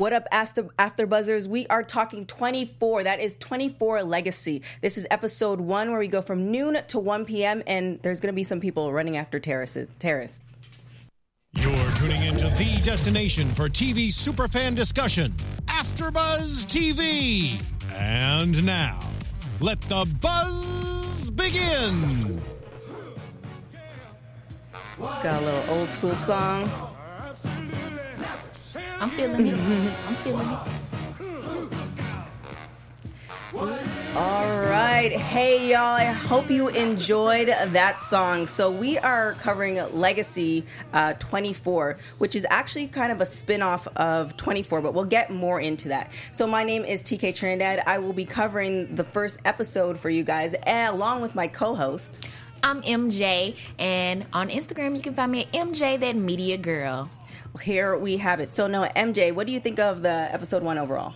What up, After, After Buzzers? We are talking 24. That is 24 Legacy. This is episode one where we go from noon to 1 p.m. and there's going to be some people running after terrorists. terrorists. You're tuning into the destination for TV superfan discussion, AfterBuzz TV. And now, let the buzz begin. Got a little old school song. I'm feeling it. I'm feeling it. All right. Hey, y'all. I hope you enjoyed that song. So, we are covering Legacy uh, 24, which is actually kind of a spin off of 24, but we'll get more into that. So, my name is TK Trinidad. I will be covering the first episode for you guys, along with my co host. I'm MJ, and on Instagram you can find me at MJ That Media Girl. Here we have it. So, no, MJ, what do you think of the episode one overall?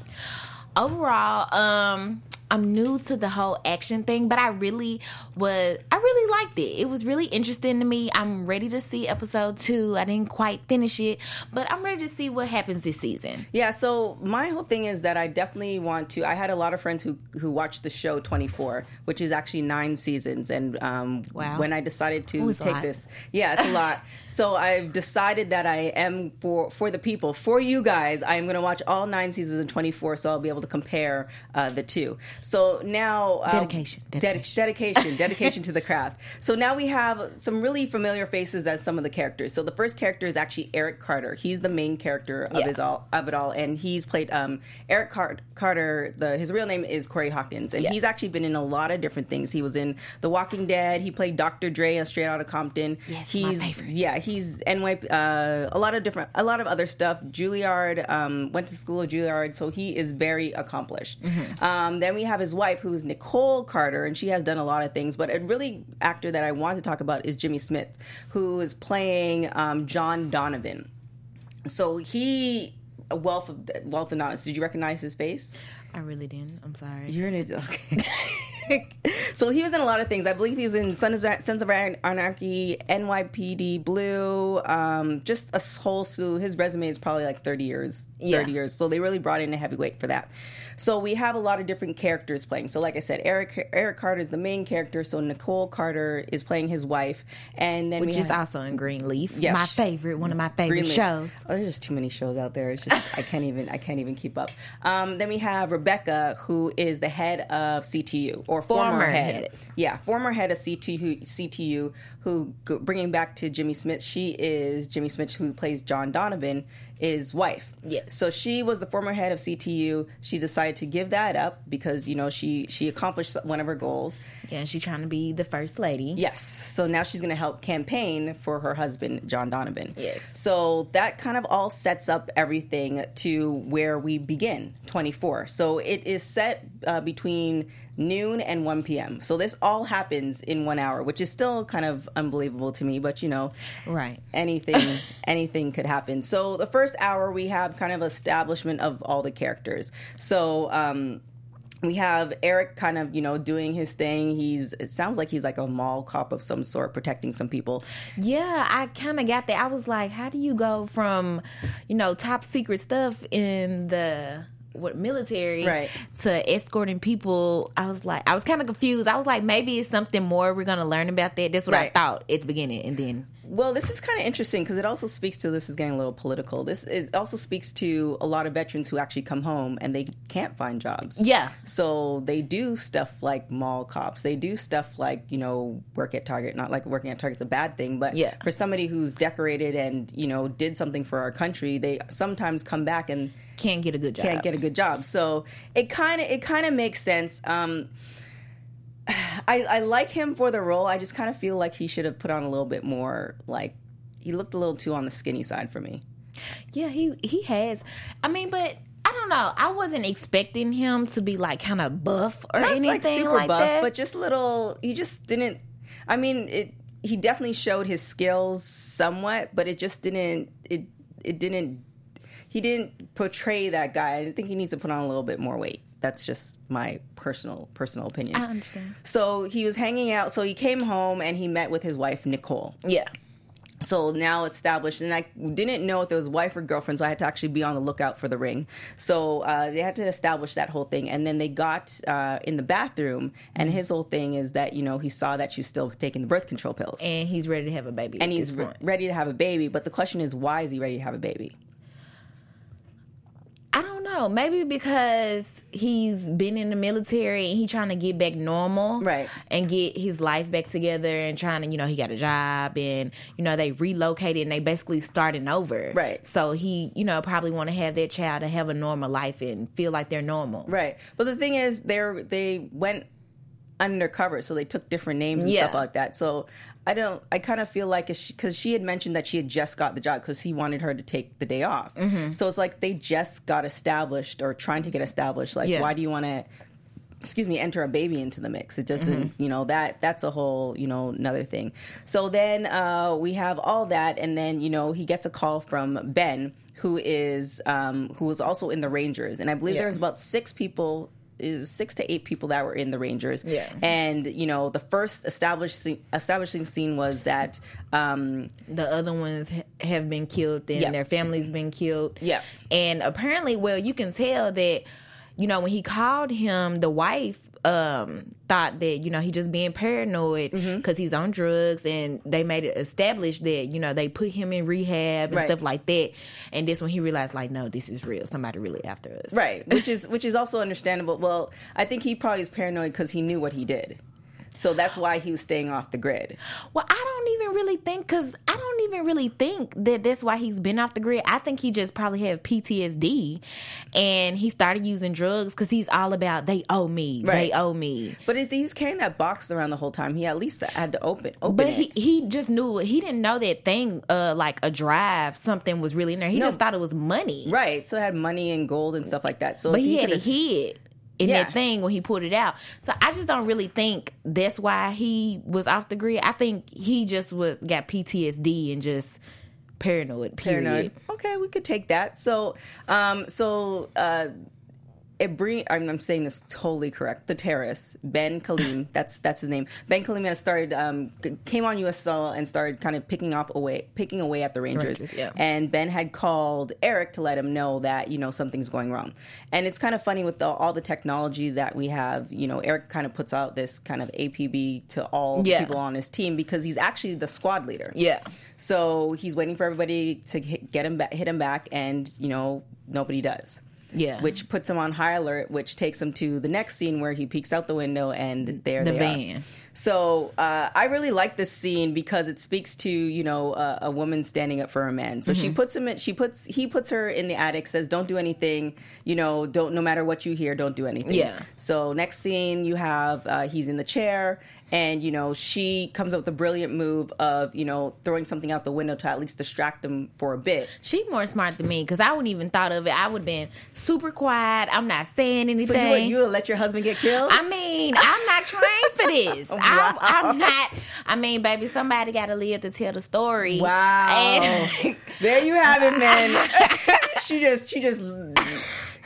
Overall, um, I'm new to the whole action thing, but I really was I really liked it. It was really interesting to me. I'm ready to see episode two. I didn't quite finish it, but I'm ready to see what happens this season. Yeah, so my whole thing is that I definitely want to. I had a lot of friends who who watched the show 24, which is actually nine seasons, and um, Wow. when I decided to Ooh, it's a take this, yeah, it's a lot. So I've decided that I am for for the people, for you guys. I am going to watch all nine seasons of 24, so I'll be able to compare uh, the two. So now, uh, Dedication, dedi- dedication. dedication, dedication to the craft. So now we have some really familiar faces as some of the characters. So the first character is actually Eric Carter. He's the main character of Yeah. his all of it all, and he's played um, Eric Car- Carter. The his real name is Corey Hawkins, and Yeah. he's actually been in a lot of different things. He was in The Walking Dead. He played Dr. Dre on Straight Outta Compton. Yes, he's my favorite. yeah, he's NY. Uh, a lot of different, a lot of other stuff. Juilliard um, went to school at Juilliard, so he is very accomplished. Mm-hmm. Um, then we have his wife, who is Nicole Carter, and she has done a lot of things. But a really actor that I want to talk about is Jimmy Smits, who is playing um, John Donovan. So he, a wealth of wealth of knowledge. Did you recognize his face? I really didn't. I'm sorry. You're in it. Okay. so he was in a lot of things. I believe he was in Sons of, Sons of Anarchy, NYPD Blue, um, just a whole slew. His resume is probably like 30 years. 30 Yeah. years. So they really brought in a heavyweight for that. So we have a lot of different characters playing. So like I said, Eric Eric Carter is the main character. So Nicole Carter is playing his wife, and then Which we is have, also in Greenleaf. Yes. My favorite, one of my favorite Greenleaf. shows. Oh, there's just too many shows out there. It's just I can't even I can't even keep up. Um, then we have Rebecca, who is the head of CTU or former, Former head. head. Yeah, former head of CTU. CTU, who bringing back to Jimmy Smits. She is Jimmy Smits, who plays John Donovan. Is wife. Yes. So she was the former head of CTU. She decided to give that up because you know she she accomplished one of her goals. Yeah, and she's trying to be the first lady. Yes. So now she's going to help campaign for her husband, John Donovan. Yes. So that kind of all sets up everything to where we begin, 24. So it is set uh, between noon and 1 p.m. So this all happens in one hour, which is still kind of unbelievable to me, but you know, Right. anything anything could happen so the first hour we have kind of establishment of all the characters so um we have Eric kind of, you know, doing his thing. He's it sounds like he's like a mall cop of some sort protecting some people. Yeah, I kind of got that. I was like, how do you go from, you know, top secret stuff in the what military Right. to escorting people? I was like, I was kind of confused. I was like, maybe it's something more we're gonna learn about that. That's what Right. I thought at the beginning, and then Well, this is kind of interesting because it also speaks to this is getting a little political. This is also speaks to a lot of veterans who actually come home and they can't find jobs. yeah, So they do stuff like mall cops. They do stuff like, you know, work at Target. Not like working at Target's a bad thing, but Yeah. for somebody who's decorated and, you know, did something for our country, they sometimes come back and can't get a good job. can't get a good job. So it kind of it kind of makes sense. Um, I, I like him for the role. I just kind of feel like he should have put on a little bit more. Like he looked a little too on the skinny side for me. Yeah, he he has. I mean, but I don't know. I wasn't expecting him to be like kind of buff or Not anything like super like buff, that. but just little. He just didn't. I mean, it. He definitely showed his skills somewhat, but it just didn't. It it didn't. He didn't portray that guy. I think he needs to put on a little bit more weight. That's just my personal personal opinion. I understand. So he was hanging out. So he came home and he met with his wife Nicole. Yeah. so now established and i didn't know if it was wife or girlfriend so i had to actually be on the lookout for the ring so uh, they had to establish that whole thing and then they got uh, in the bathroom and his whole thing is that you know he saw that she was still taking the birth control pills and he's ready to have a baby. and he's re- ready to have a baby but the question is why is he ready to have a baby know. Maybe because he's been in the military and he trying to get back normal, Right. And get his life back together and trying to, you know, he got a job and you know they relocated and they basically starting over, Right. So he, you know, probably want to have that child to have a normal life and feel like they're normal, Right. But the thing is, they they went undercover, so they took different names and Yeah. stuff like that. So I don't. I kind of feel like because she, had mentioned that she had just got the job because he wanted her to take the day off. Mm-hmm. So it's like they just got established or trying to get established. Like, Yeah. why do you want to? excuse me enter a baby into the mix it doesn't Mm-hmm. you know that that's a whole you know another thing so then uh we have all that and then you know he gets a call from ben who is um who is also in the rangers and i believe Yeah. there's about six people six to eight people that were in the Rangers. Yeah. And you know, the first establishing establishing scene was that um the other ones ha- have been killed and Yeah. their families been killed. Yeah. And apparently, well, you can tell that, you know, when he called him, the wife um thought that you know he just being paranoid because Mm-hmm. he's on drugs and they made it established that you know they put him in rehab and Right. stuff like that and this when he realized like no this is real somebody really after us right, which is which is also understandable. Well, I think he probably is paranoid because he knew what he did. So that's why he was staying off the grid. Well, I don't even really think because I don't even really think that that's why he's been off the grid. I think he just probably have PTSD, and he started using drugs because he's all about they owe me, Right. they owe me. But if he's carrying that box around the whole time, he at least had to open open But it. he he just knew he didn't know that thing uh like a drive something was really in there. He No. just thought it was money, right. So it had money and gold and stuff like that. So but if he had it hid. In Yeah. that thing when he pulled it out, so I just don't really think that's why he was off the grid. I think he just was got PTSD and just paranoid. Period. paranoid. Okay, we could take that. So, um, so uh, it bring. I'm, I'm saying this totally correct. The terrorist Ben Kalim. that's that's his name. Ben Kalim has started um, came on USL and started kind of picking off away, picking away at the Rangers. Rangers, yeah. And Ben had called Eric to let him know that you know something's going wrong. And it's kind of funny with the, all the technology that we have. You know, Eric kind of puts out this kind of APB to all Yeah. people on his team because he's actually the squad leader. Yeah. So he's waiting for everybody to hit, get him back, hit him back, and you know nobody does. Yeah. Which puts him on high alert, which takes him to the next scene where he peeks out the window and there The they van. are. So uh, I really like this scene because it speaks to you know a, a woman standing up for a man. So Mm-hmm. she puts him in, she puts he puts her in the attic, says don't do anything, you know don't no matter what you hear, don't do anything. Yeah. So next scene you have uh, he's in the chair and you know she comes up with a brilliant move of you know throwing something out the window to at least distract them for a bit. She more smart than me because I wouldn't even thought of it. I would have been super quiet. I'm not saying So anything. you would, you would let your husband get killed? I mean, I'm not trained for this. Oh, I'm, I'm not. I mean, baby, somebody got to live to tell the story. Wow. And- there you have it, man. she just, she just,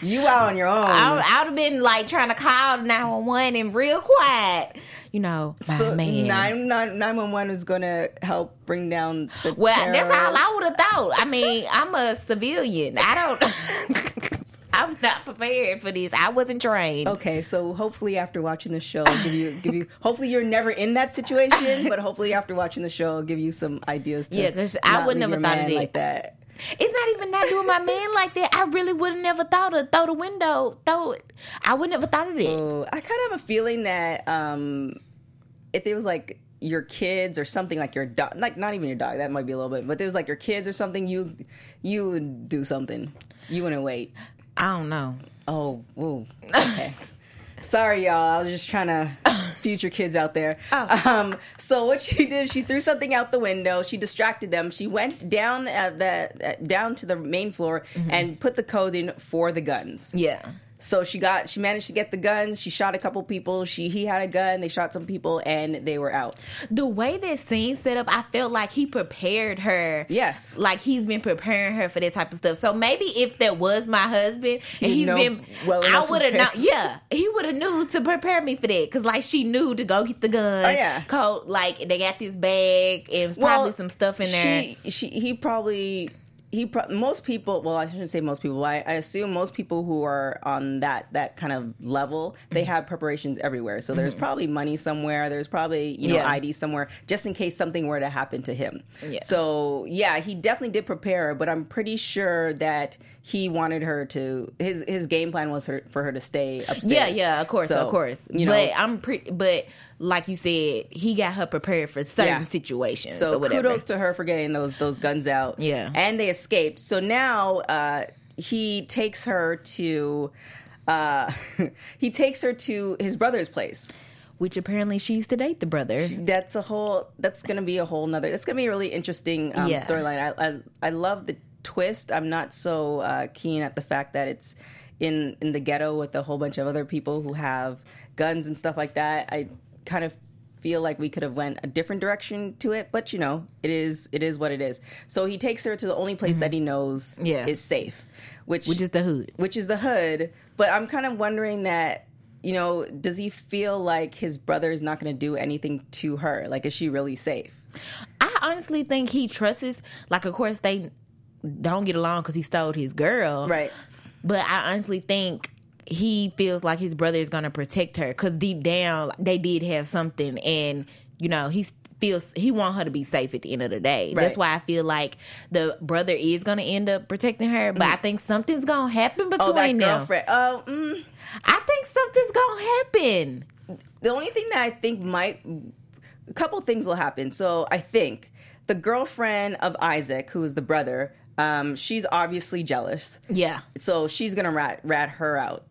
you out on your own. I, I would have been like trying to call 911 and real quiet. You know, my so man. 911 is going to help bring down the well, that's all. I would have thought. I mean, I'm a civilian. I don't. I'm not prepared for this. I wasn't trained. Okay, so hopefully after watching the show, I'll give you give you. Hopefully you're never in that situation, but hopefully after watching the show, I'll give you some ideas. To Yeah, 'cause I would leave never your thought of it. like that. It's not even not doing my man like that. I really would have never thought of throw the window, throw it. I would never thought of it. Oh, I kind of have a feeling that um, if it was like your kids or something like your dog, like not even your dog, that might be a little bit, but it was like your kids or something, you you would do something. You wouldn't wait. I don't know. Oh, ooh, okay. Sorry, y'all. I was just trying to future kids out there. Oh. Um, so what she did, she threw something out the window. She distracted them. She went down uh, the uh, down to the main floor Mm-hmm. and put the code in for the guns. Yeah. So she got she managed to get the guns. She shot a couple people. She he had a gun. They shot some people and they were out. The way this scene set up, I felt like he prepared her. Yes. Like he's been preparing her for this type of stuff. So maybe if that was my husband and he's been well I would have known yeah, he would have knew to prepare me for that. Cause like she knew to go get the gun. Oh, yeah. Coat like they got this bag and probably some stuff in there. She, she, he probably, he, pro- most people. Well, I shouldn't say most people. I, I assume most people who are on that that kind of level, they Mm-hmm. have preparations everywhere. So there's probably money somewhere. There's probably you know Yeah. ID somewhere, just in case something were to happen to him. Yeah. So yeah, he definitely did prepare but I'm pretty sure that he wanted her to. His his game plan was her, for her to stay upstairs. Yeah, yeah, of course, So, of course. You know, but I'm pretty. But like you said, he got her prepared for certain Yeah. situations. So whatever. kudos to her for getting those those guns out. Yeah. and they escaped. So now uh, he takes her to uh, he takes her to his brother's place. Which apparently she used to date the brother. That's a whole. That's gonna be a whole nother. That's gonna be a really interesting um, Yeah. storyline. I, I I love the twist. I'm not so uh, keen at the fact that it's in in the ghetto with a whole bunch of other people who have guns and stuff like that. I kind of feel like we could have went a different direction to it, but you know, it is it is what it is. So he takes her to the only place that he knows Mm-hmm. Yeah. is safe, which Which is the hood. which is the hood. But I'm kind of wondering that, you know, does he feel like his brother is not going to do anything to her? Like, is she really safe? I honestly think he trusts. Like, of course, they don't get along because he stole his girl. Right. But I honestly think he feels like his brother is going to protect her because deep down they did have something, and you know he feels he want her to be safe at the end of the day. That's why I feel like the brother is going to end up protecting her. But I think something's going to happen between Oh, that them. girlfriend. Oh, mm, I think something's going to happen. the only thing that I think might, a couple things will happen. So I think the girlfriend of Isaac, who is the brother, um, she's obviously jealous. Yeah. so she's gonna rat rat her out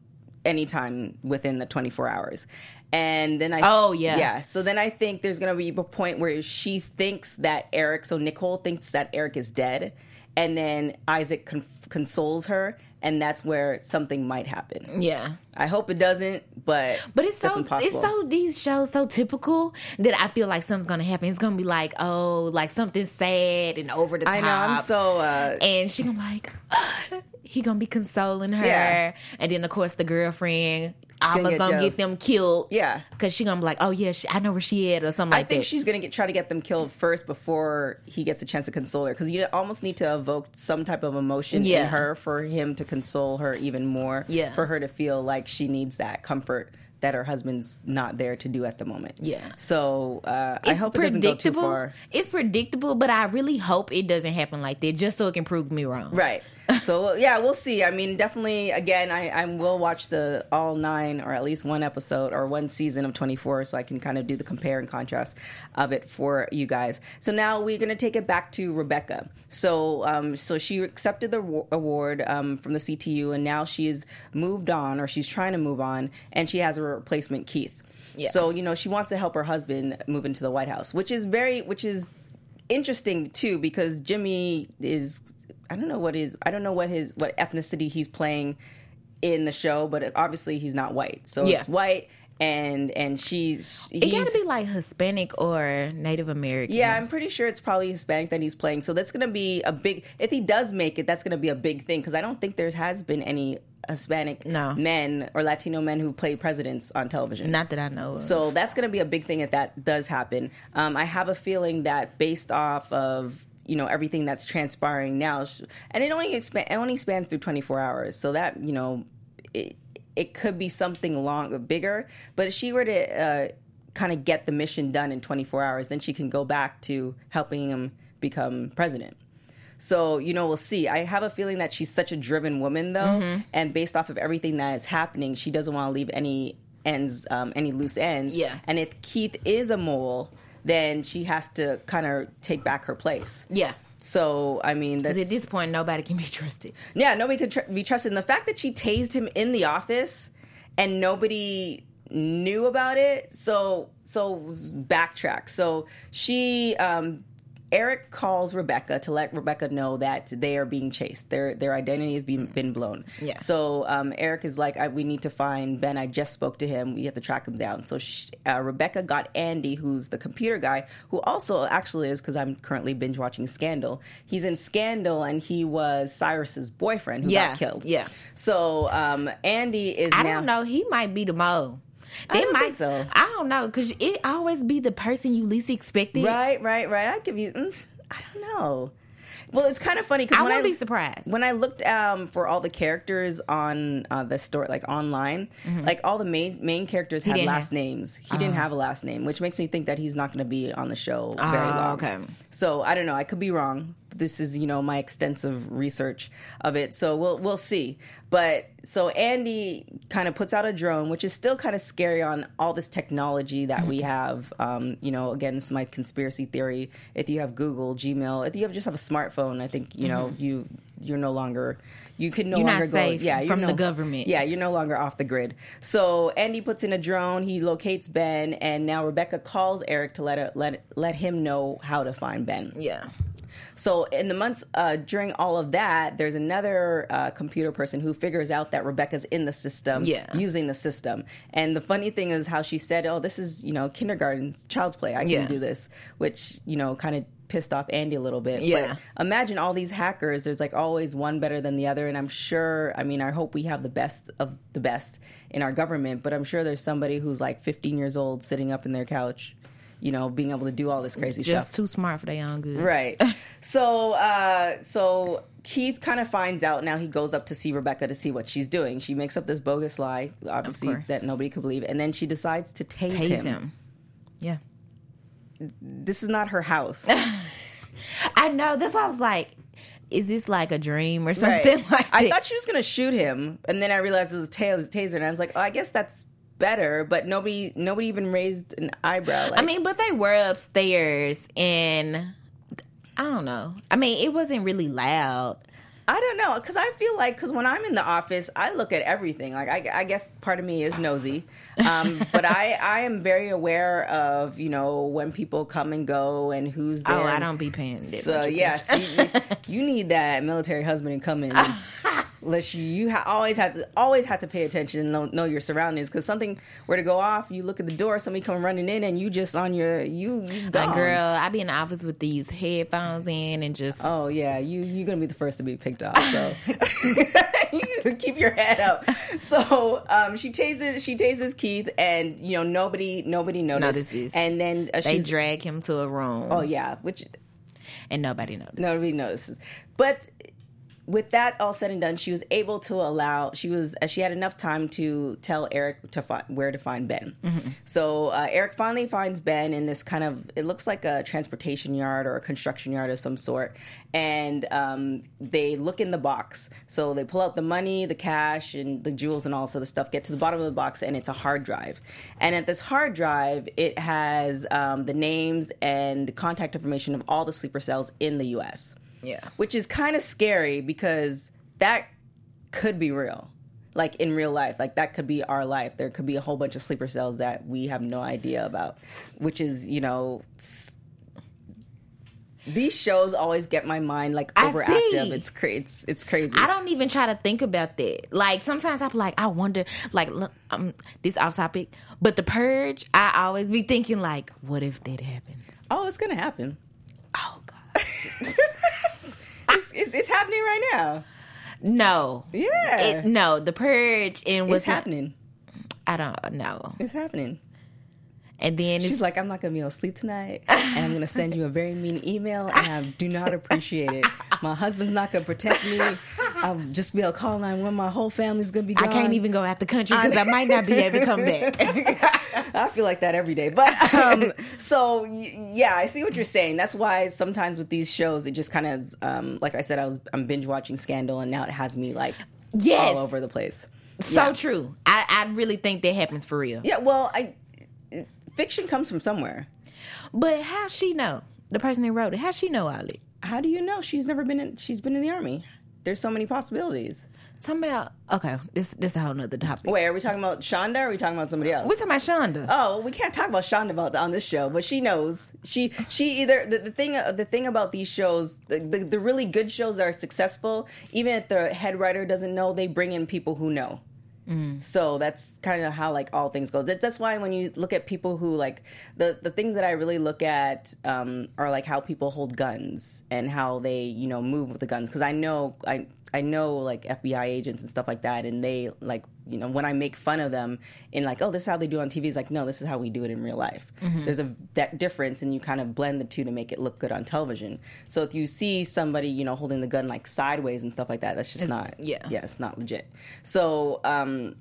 anytime within the 24 hours and then i Oh, yeah. yeah so then i think there's gonna be a point where she thinks that eric so nicole thinks that eric is dead and then isaac con- consoles her and that's where something might happen Yeah. i hope it doesn't but But it's so it's so these shows so typical that I feel like something's gonna happen. It's gonna be like oh like something sad and over the top. i know i'm so uh and she gonna be like he gonna be consoling her, Yeah. and then of course the girlfriend gonna gonna get them killed. Yeah. because she gonna be like oh yeah she, I know where she at or something I like that. I think she's gonna get try to get them killed first before he gets a chance to console her because you almost need to evoke some type of emotion Yeah. in her for him to console her even more. Yeah. for her to feel like she needs that comfort that her husband's not there to do at the moment. Yeah. So uh, I hope it doesn't go too far. It's predictable, but I really hope it doesn't happen like that, just so it can prove me wrong. Right. So yeah, we'll see. I mean, definitely. Again, I, I will watch the all nine or at least one episode or one season of Twenty Four, so I can kind of do the compare and contrast of it for you guys. So now we're gonna take it back to Rebecca. So um, so she accepted the award um, from the CTU, and now she's moved on, or she's trying to move on, and she has a replacement, Keith. Yeah. So you know she wants to help her husband move into the White House, which is very, which is interesting too because Jimmy is I don't know what his I don't know what his what ethnicity he's playing in the show, but obviously he's not white. So Yeah. it's white and and she's It he's gotta be like Hispanic or Native American. yeah, I'm pretty sure it's probably Hispanic that he's playing. So that's to be a big if he does make it, that's to be a big thing because I don't think there has been any Hispanic No. men or Latino men who played presidents on television. Not that I know. Of. So that's to be a big thing if that does happen. Um, I have a feeling that based off of you know everything that's transpiring now, and it only it only spans through 24 hours, so that you know it it could be something long bigger. But if she were to uh, kind of get the mission done in 24 hours, then she can go back to helping him become president. So, you know, we'll see. I have a feeling that she's such a driven woman, though, Mm-hmm. and based off of everything that is happening, she doesn't want to leave any ends, um, any loose ends. Yeah. And if Keith is a mole, then she has to kind of take back her place. yeah. So, I mean, Because at this point, nobody can be trusted. yeah, nobody could tr- be trusted. And the fact that she tased him in the office and nobody knew about it, so so backtrack. So she um, Eric calls Rebecca to let Rebecca know that they are being chased. Their their identity has been, been blown. Yeah. So um, Eric is like, I, we need to find Ben. I just spoke to him. We have to track him down. So she, uh, Rebecca got Andy, who's the computer guy, who also actually is because I'm currently binge watching Scandal. He's in Scandal, and he was Cyrus's boyfriend who Yeah, got killed. yeah. So um, Andy is I now. don't know. He might be the mole. I They don't might. think so. I don't know because it always be the person you least expected. Right, right, right. I give you. mm, I don't know. Well, it's kind of funny because I I be surprised. when I looked um, for all the characters on uh, the store, like online, like all the main main characters had Mm-hmm. last have- names. He didn't have a last name, which makes me think that he's not going to be on the show very Oh, long. okay. So I don't know. I could be wrong. This is you know my extensive research of it. So we'll we'll see. But so Andy kind of puts out a drone, which is still kind of scary on all this technology that we have. Um, you know, again, is my conspiracy theory. If you have Google, Gmail, if you have just have a smartphone, I think you know you you're no longer you can no You're not longer go safe yeah from no- the government. Yeah, you're no longer off the grid. So Andy puts in a drone. He locates Ben, and now Rebecca calls Eric to let her, let let him know how to find Ben. yeah. So in the months uh, during all of that, there's another uh, computer person who figures out that Rebecca's in the system, Yeah. using the system. And the funny thing is how she said, "Oh, this is you know kindergarten, child's play. I can Yeah. do this," which you know kind of pissed off Andy a little bit. Yeah. But imagine all these hackers. There's like always one better than the other, and I'm sure. I mean, I hope we have the best of the best in our government, but I'm sure there's somebody who's like 15 years old sitting up in their couch. You know, being able to do all this crazy stuff. Just too smart for their own good. Right. so uh so Keith kind of finds out now he goes up to see Rebecca to see what she's doing. She makes up this bogus lie, obviously that nobody could believe, and then she decides to tase, Tase him. him. Yeah. This is not her house. I know. That's why I was like, is this like a dream or something Right. like that? I thought she was gonna shoot him, and then I realized it was tas- taser, and I was like, oh, I guess that's better. But nobody nobody even raised an eyebrow. Like, I mean, but they were upstairs and I don't know. I mean, it wasn't really loud. I don't know because I feel like because when I'm in the office, I look at everything. Like I, I guess part of me is nosy, um, but I I am very aware of you know when people come and go and who's there. Oh, I don't be paying. So yes, attention. you, you need that military husband to come in. And, Unless you you ha- always have to always have to pay attention and know, know your surroundings because something were to go off, you look at the door, somebody come running in, and you just on your you you Like, gone. girl, I be in the office with these headphones in and just Oh yeah, you you're gonna be the first to be picked off. So you keep your head up. So um, she tases she tases Keith, and you know nobody nobody noticed. Notices. And then uh, they drag him to a room. oh yeah, which and nobody noticed. nobody notices. But with that all said and done, she was able to allow. She was uh, she had enough time to tell Eric to find where to find Ben. So uh, Eric finally finds Ben in this kind of it looks like a transportation yard or a construction yard of some sort, and um, they look in the box. So they pull out the money, the cash, and the jewels and all sort of stuff. Get to the bottom of the box, and it's a hard drive. And at this hard drive, it has um, the names and contact information of all the sleeper cells in the U.S Yeah. which is kind of scary because that could be real. Like in real life like that could be our life. There could be a whole bunch of sleeper cells that we have no idea about which is you know these shows always get my mind like overactive. it's cra- it's it's crazy. I don't even try to think about that. Like sometimes I'm like, I wonder, like, look, um, this off topic, but the purge, I always be thinking like, what if that happens? oh it's gonna happen. Oh God, it's, it's, happening right now no, yeah it, no, the purge and it's what's happening I don't know. it's happening And then She's it's like, I'm not gonna be able to sleep tonight, and I'm gonna send you a very mean email, and I do not appreciate it. My husband's not gonna protect me. I'll just be able to call 911. My whole family's gonna be gone. I can't even go out the country because I might not be able to come back. I feel like that every day. But um, so yeah, I see what you're saying. That's why sometimes with these shows, it just kind of, um, like I said, I was I'm binge watching Scandal, and now it has me like Yes. all over the place. so Yeah. true. I, I really think that happens for real. Yeah, well, I fiction comes from somewhere. But how she know? The person that wrote it, how she know all it? How do you know she's never been in? She's been in the army. There's so many possibilities. Talking about okay, this this is a whole nother topic. Wait, are we talking about Shonda? or Are we talking about somebody else? We're talking about Shonda. Oh, we can't talk about Shonda about on this show, but she knows. She she either the, the thing the thing about these shows, the, the the really good shows that are successful, even if the head writer doesn't know, they bring in people who know. So that's kind of how like all things go. That, that's why when you look at people who like the the things that I really look at um, are like how people hold guns and how they you know move with the guns because I know I I know like FBI agents and stuff like that and they like you know when I make fun of them in like oh this is how they do on TV it's like no this is how we do it in real life. There's a that difference and you kind of blend the two to make it look good on television. So if you see somebody you know holding the gun like sideways and stuff like that that's just not yeah. yeah it's not legit. So um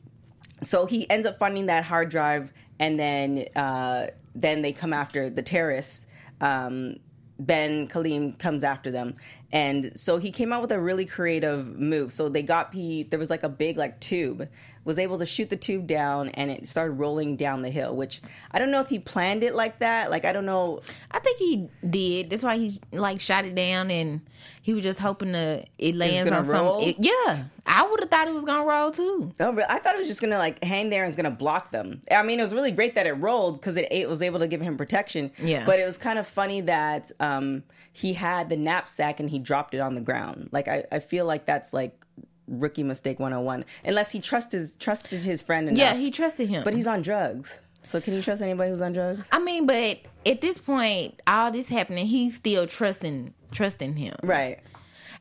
so he ends up finding that hard drive and then uh, then they come after the terrorists um, ben kalim comes after them and so he came out with a really creative move so they got P, there was like a big like tube was able to shoot the tube down and it started rolling down the hill which i don't know if he planned it like that like i don't know I think he did. That's why he like shot it down, and he was just hoping to it lands on roll? some. It, yeah, I would have thought it was gonna roll too. Oh, really? I thought it was just gonna like hang there and it's gonna block them. I mean, it was really great that it rolled because it, it was able to give him protection. Yeah. But it was kind of funny that um, he had the knapsack and he dropped it on the ground. Like I, I feel like that's like rookie mistake 101 unless he trust his trusted his friend enough. Yeah, he trusted him. but he's on drugs. So can you trust anybody who's on drugs? I mean, but at this point, all this happening, he's still trusting trusting him. Right.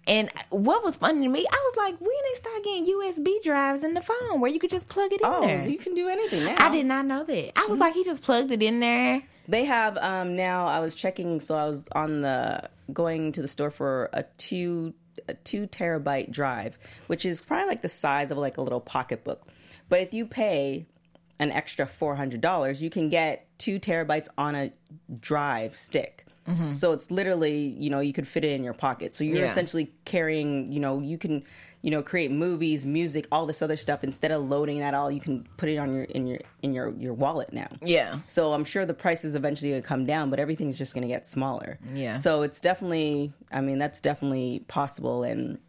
And what was funny to me, I was like, when they start getting USB drives in the phone where you could just plug it in Oh, there. you can do anything now. I did not know that. I was like, he just plugged it in there. They have um, now. I was checking, so I was on the going to the store for a two a two terabyte drive, which is probably like the size of like a little pocketbook. But if you pay an extra four hundred dollars, you can get two terabytes on a drive stick. Mm-hmm. So it's literally, you know, you could fit it in your pocket. So you're Yeah. essentially carrying, you know, you can, you know, create movies, music, all this other stuff. Instead of loading that all, you can put it on your in your in your your wallet now. Yeah. So I'm sure the price is eventually going to come down, but everything's just going to get smaller. Yeah. So it's definitely, I mean, that's definitely possible. And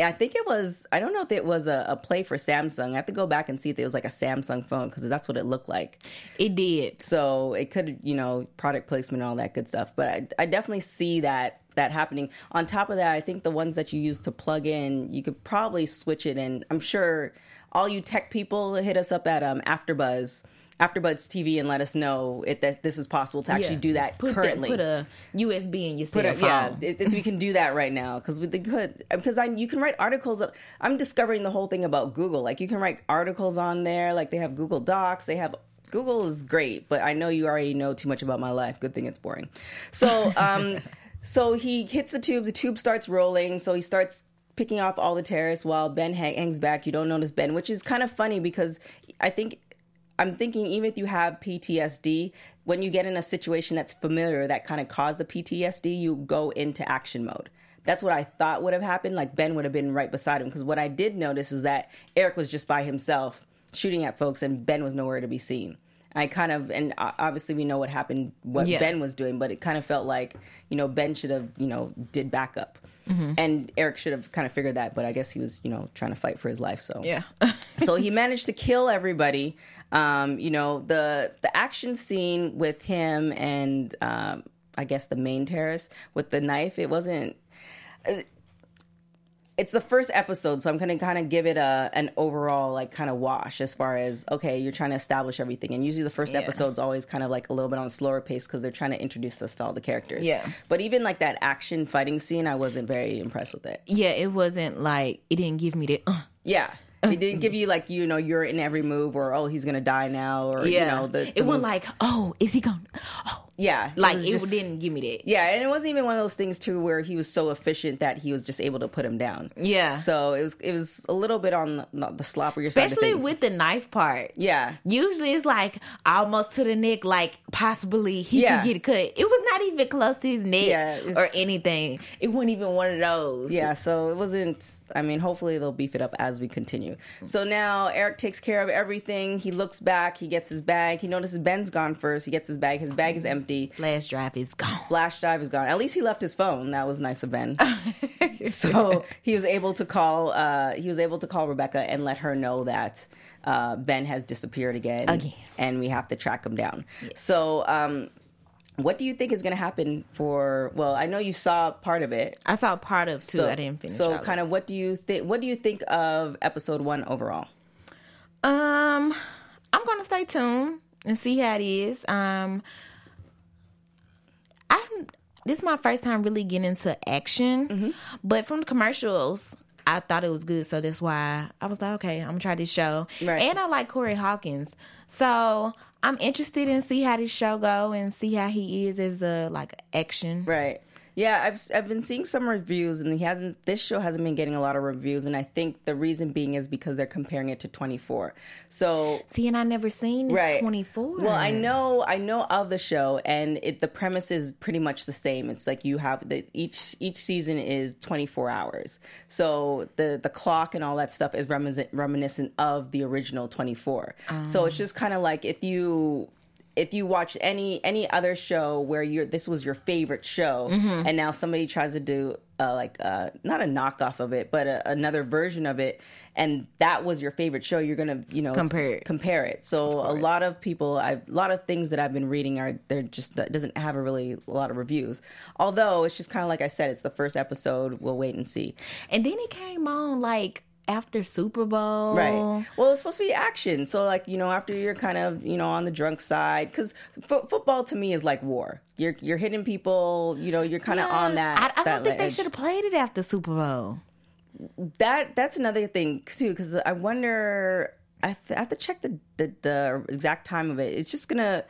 I think it was, I don't know if it was a, a play for Samsung. I have to go back and see if it was like a Samsung phone because that's what it looked like. It did. So it could, you know, product placement and all that good stuff. But I, I definitely see that that happening. On top of that, I think the ones that you use to plug in, you could probably switch it. And I'm sure all you tech people hit us up at um, AfterBuzz. AfterBuzz TV and let us know it, that this is possible to actually Yeah. do that Put currently. That, put a USB in your cell a- phone. yeah, it, it- we can do that right now because we could because I you can write articles. I'm discovering the whole thing about Google. Like you can write articles on there. Like they have Google Docs. They have Google is great, but I know you already know too much about my life. Good thing it's boring. So um, so he hits the tube. The tube starts rolling. So he starts picking off all the terrorists while Ben hang- hangs back. You don't notice Ben, which is kind of funny because I think I'm thinking even if you have PTSD, when you get in a situation that's familiar that kind of caused the PTSD, you go into action mode. That's what I thought would have happened. Like Ben would have been right beside him. Because what I did notice is that Eric was just by himself shooting at folks and Ben was nowhere to be seen. I kind of, and obviously we know what happened, what Yeah. Ben was doing, but it kind of felt like, you know, Ben should have, you know, did backup. And Eric should have kind of figured that, but I guess he was, you know, trying to fight for his life. So Yeah. so he managed to kill everybody. Um, you know, the the action scene with him and um, I guess the main terrorist with the knife. It wasn't. It's the first episode, so I'm gonna kind of give it a an overall like kind of wash as far as okay, you're trying to establish everything, and usually the first Yeah. episode's always kind of like a little bit on a slower pace because they're trying to introduce us to all the characters. Yeah. But even like that action fighting scene, I wasn't very impressed with it. yeah, it wasn't like it didn't give me the. Uh, Yeah. Uh, they didn't give you like you know you're in every move or oh he's gonna die now or yeah, you know the, it the wasn't like oh is he going? To? Oh, yeah like was it just- didn't give me that. yeah and it wasn't even one of those things too where he was so efficient that he was just able to put him down Yeah. so it was it was a little bit on the, the of Especially with the knife part. yeah Usually it's like almost to the neck, like possibly he Yeah. could get cut. It was not even close to his neck Yeah, or anything. It wasn't even one of those. yeah so it wasn't I mean hopefully they'll beef it up as we continue continue. So now Eric takes care of everything. He looks back. He gets his bag. He notices Ben's gone first. He gets his bag. His bag is empty. Flash drive is gone. Flash drive is gone. At least he left his phone. That was nice of Ben. so he was able to call. Uh, he was able to call Rebecca and let her know that uh, Ben has disappeared again, Again. and we have to track him down. So. Um, what do you think is going to happen for? Well, I know you saw part of it. I saw part of two. So, I didn't finish. So, kind of, what do you think? What do you think of episode one overall? Um, I'm gonna stay tuned and see how it is. Um, I'm. This is my first time really getting into action, Mm-hmm. but from the commercials. I thought it was good, so that's why I was like, okay, I'm gonna try this show. Right. And I like Corey Hawkins, so I'm interested in see how this show go and see how he is as a like action. Right. Yeah, I've I've been seeing some reviews, and he hasn't. This show hasn't been getting a lot of reviews, and I think the reason being is because they're comparing it to 24. So See, and I never seen right 24. Well, I know I know of the show, and it the premise is pretty much the same. It's like you have the each each season is 24 hours, so the the clock and all that stuff is reminiscent reminiscent of the original 24. So it's ah. just kind of like if you if you watch any any other show where you're this was your favorite show and now somebody tries to do uh, like uh, not a knockoff of it but a, another version of it and that was your favorite show you're gonna you know Compare it. compare it. So a lot of people i've a lot of things that i've been reading are they're just that doesn't have a really a lot of reviews. Although it's just kind of like i said it's the first episode we'll wait and see. And then it came on like after Super Bowl. Right. Well, it's supposed to be action. So, like, you know, after you're kind of, you know, on the drunk side, because f- football to me is like war. You're you're hitting people. You know, you're kind of on that. I, I that don't think they should have played it after Super Bowl. That that's another thing too, because I wonder. I, th- I have to check the, the the exact time of it. It's just gonna.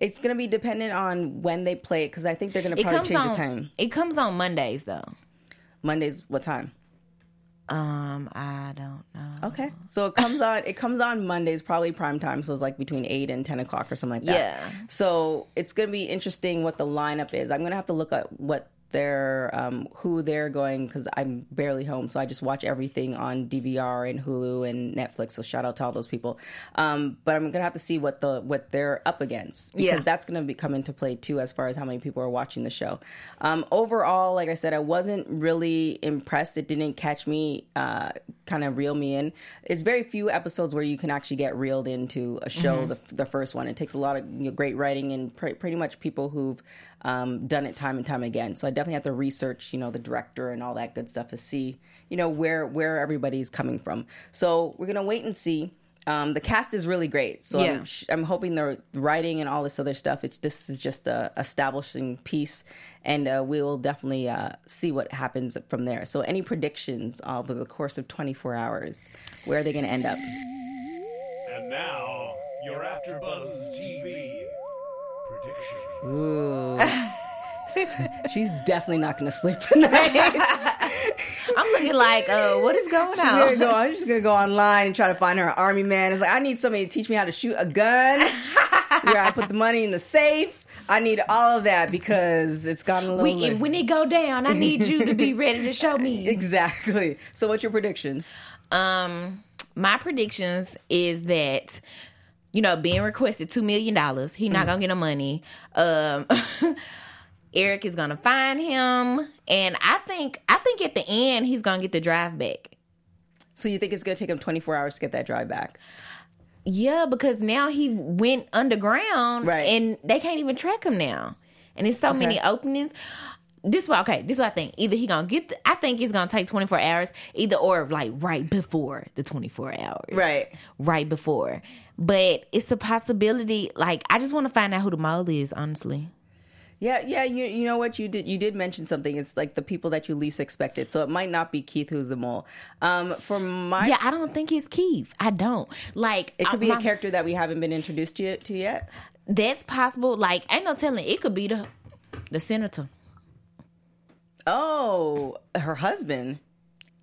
It's gonna be dependent on when they play it because I think they're gonna probably change on. the time. It comes on Mondays though. Mondays, what time? Um, I don't know. Okay, so it comes on. It comes on Mondays, probably prime time. So it's like between eight and ten o'clock or something like that. Yeah. So it's gonna be interesting what the lineup is. I'm gonna have to look at what they're um, who they're going because I'm barely home, so I just watch everything on DVR and Hulu and Netflix. So shout out to all those people. Um, but I'm gonna have to see what the what they're up against because Yeah. that's gonna be come into play too as far as how many people are watching the show. Um, overall, like I said, I wasn't really impressed. It didn't catch me, uh, kind of reel me in. It's very few episodes where you can actually get reeled into a show. The, the first one, it takes a lot of you know, great writing and pr- pretty much people who've um, done it time and time again. So I definitely have to research, you know, the director and all that good stuff to see, you know, where where everybody's coming from. So we're gonna wait and see. Um, the cast is really great, so Yeah. I'm, sh- I'm hoping the writing and all this other stuff. It's this is just a establishing piece, and uh, we will definitely uh, see what happens from there. So, any predictions over the course of 24 hours? Where are they going to end up? And now, you're AfterBuzz TV predictions. Ooh. She's definitely not going to sleep tonight. I'm looking like, uh, what is going She's gonna on? go. I'm just gonna go online and try to find her army man. It's like I need somebody to teach me how to shoot a gun. where I put the money in the safe. I need all of that because it's gotten a little. We, when it go down, I need you to be ready to show me. exactly. So, what's your predictions? Um, my predictions is that you know being requested two million dollars, he not gonna get no money. Um, Eric is gonna find him, and I think I think at the end he's gonna get the drive back. So, you think it's gonna take him 24 hours to get that drive back? Yeah, because now he went underground, Right. And they can't even track him now, and there's so many openings. This why okay. This is what I think. Either he gonna get. The, I think it's gonna take 24 hours. Either or like right before the 24 hours. Right. right before. But it's a possibility. Like I just want to find out who the mole is. Honestly, Yeah, yeah. You you know what you did? You did mention something. It's like the people that you least expected. So it might not be Keith who's the mole. Um, for my, yeah, I don't think it's Keith. I don't like. it could be my- a character that we haven't been introduced to, to yet. That's possible. Like ain't no telling. It could be the the senator. Oh, her husband.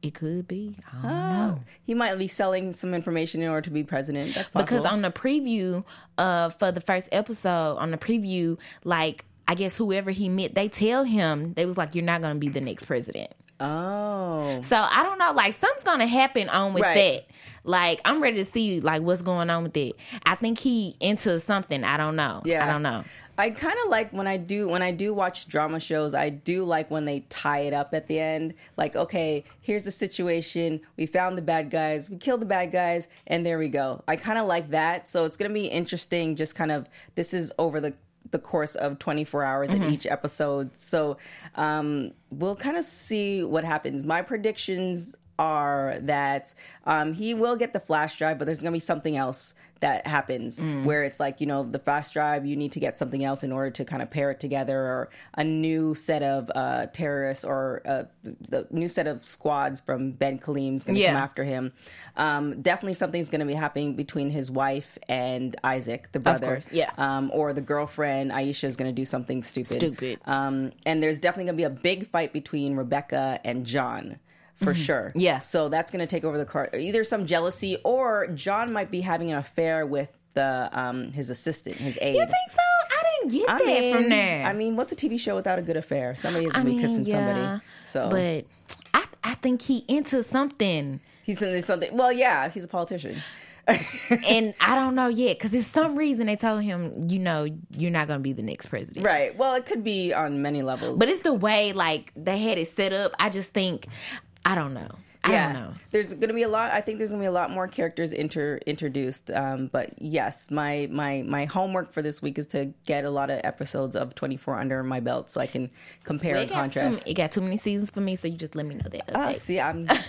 It could be. I don't Oh, know. he might be selling some information in order to be president. That's possible. Because on the preview uh for the first episode, on the preview, like I guess whoever he met, they tell him they was like, "You're not gonna be the next president." Oh. So I don't know. Like something's gonna happen on with Right. that. Like I'm ready to see like what's going on with it. I think he into something. I don't know. Yeah. I don't know. I kind of like when I do when I do watch drama shows. I do like when they tie it up at the end. Like, okay, here's the situation. We found the bad guys. We killed the bad guys, and there we go. I kind of like that. So it's gonna be interesting. Just kind of this is over the the course of 24 hours in each episode. So um, we'll kind of see what happens. My predictions are that um, he will get the flash drive, but there's going to be something else that happens where it's like, you know, the flash drive, you need to get something else in order to kind of pair it together or a new set of uh, terrorists or uh, the new set of squads from Ben Kalim's going to Yeah. come after him. Um, definitely something's going to be happening between his wife and Isaac, the brother. yeah. Um, or the girlfriend, Aisha, is going to do something stupid. Stupid. Um, and there's definitely going to be a big fight between Rebecca and John. For sure. Mm-hmm. Yeah. So that's going to take over the car. Either some jealousy or John might be having an affair with the um, his assistant, his aide. You think so? I didn't get I that mean, from there. I mean, what's a TV show without a good affair? Somebody has to I be mean, kissing yeah, somebody. So but I I think he into something. he's in something. Well, yeah, he's a politician. and I don't know yet because there's some reason they told him, you know, you're not going to be the next president. Right. Well, it could be on many levels. But it's the way like they had it set up. I just think I don't know. I don't know. There's going to be a lot. I think there's going to be a lot more characters inter, introduced. Um, but yes, my my my homework for this week is to get a lot of episodes of 24 under my belt so I can compare Well, and got too, contrast. it got too many seasons for me, so you just let me know that. Ah, Okay. see, I'm.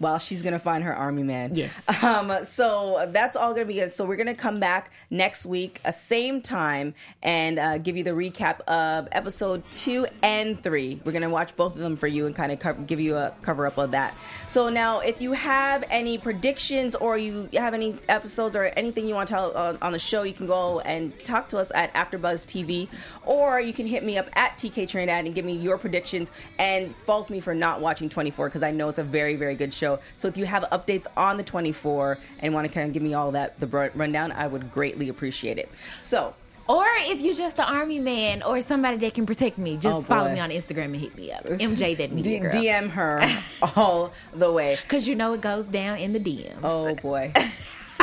Well, she's gonna find her army man. Yes. Um. So that's all gonna be good. So we're gonna come back next week, uh, same time, and uh, give you the recap of episode two and three. We're gonna watch both of them for you and kind of cover, give you a cover up of that. So now, if you have any predictions or you have any episodes or anything you want to tell on, on the show, you can go and talk to us at AfterBuzz TV, or you can hit me up at TK Trinidad and give me your predictions and fault me for not watching 24 because I know it's a very very good show. So if you have updates on the 24 and want to kind of give me all that the rundown, I would greatly appreciate it. So. Or if you're just an army man or somebody that can protect me, just Oh, follow me on Instagram and hit me up. MJ that media D- girl. DM her all the way. Cause you know it goes down in the DMs. Oh boy.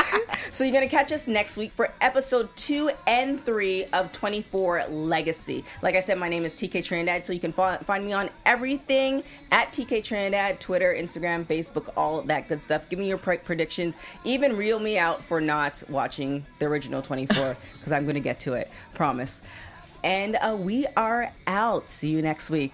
so you're gonna catch us next week for episode two and three of 24 Legacy. Like I said, my name is TK Trinidad, so you can fi- find me on everything at TK Trinidad, Twitter, Instagram, Facebook, all that good stuff. Give me your pre- predictions. Even reel me out for not watching the original 24 because I'm gonna get to it. Promise. And uh, we are out. See you next week.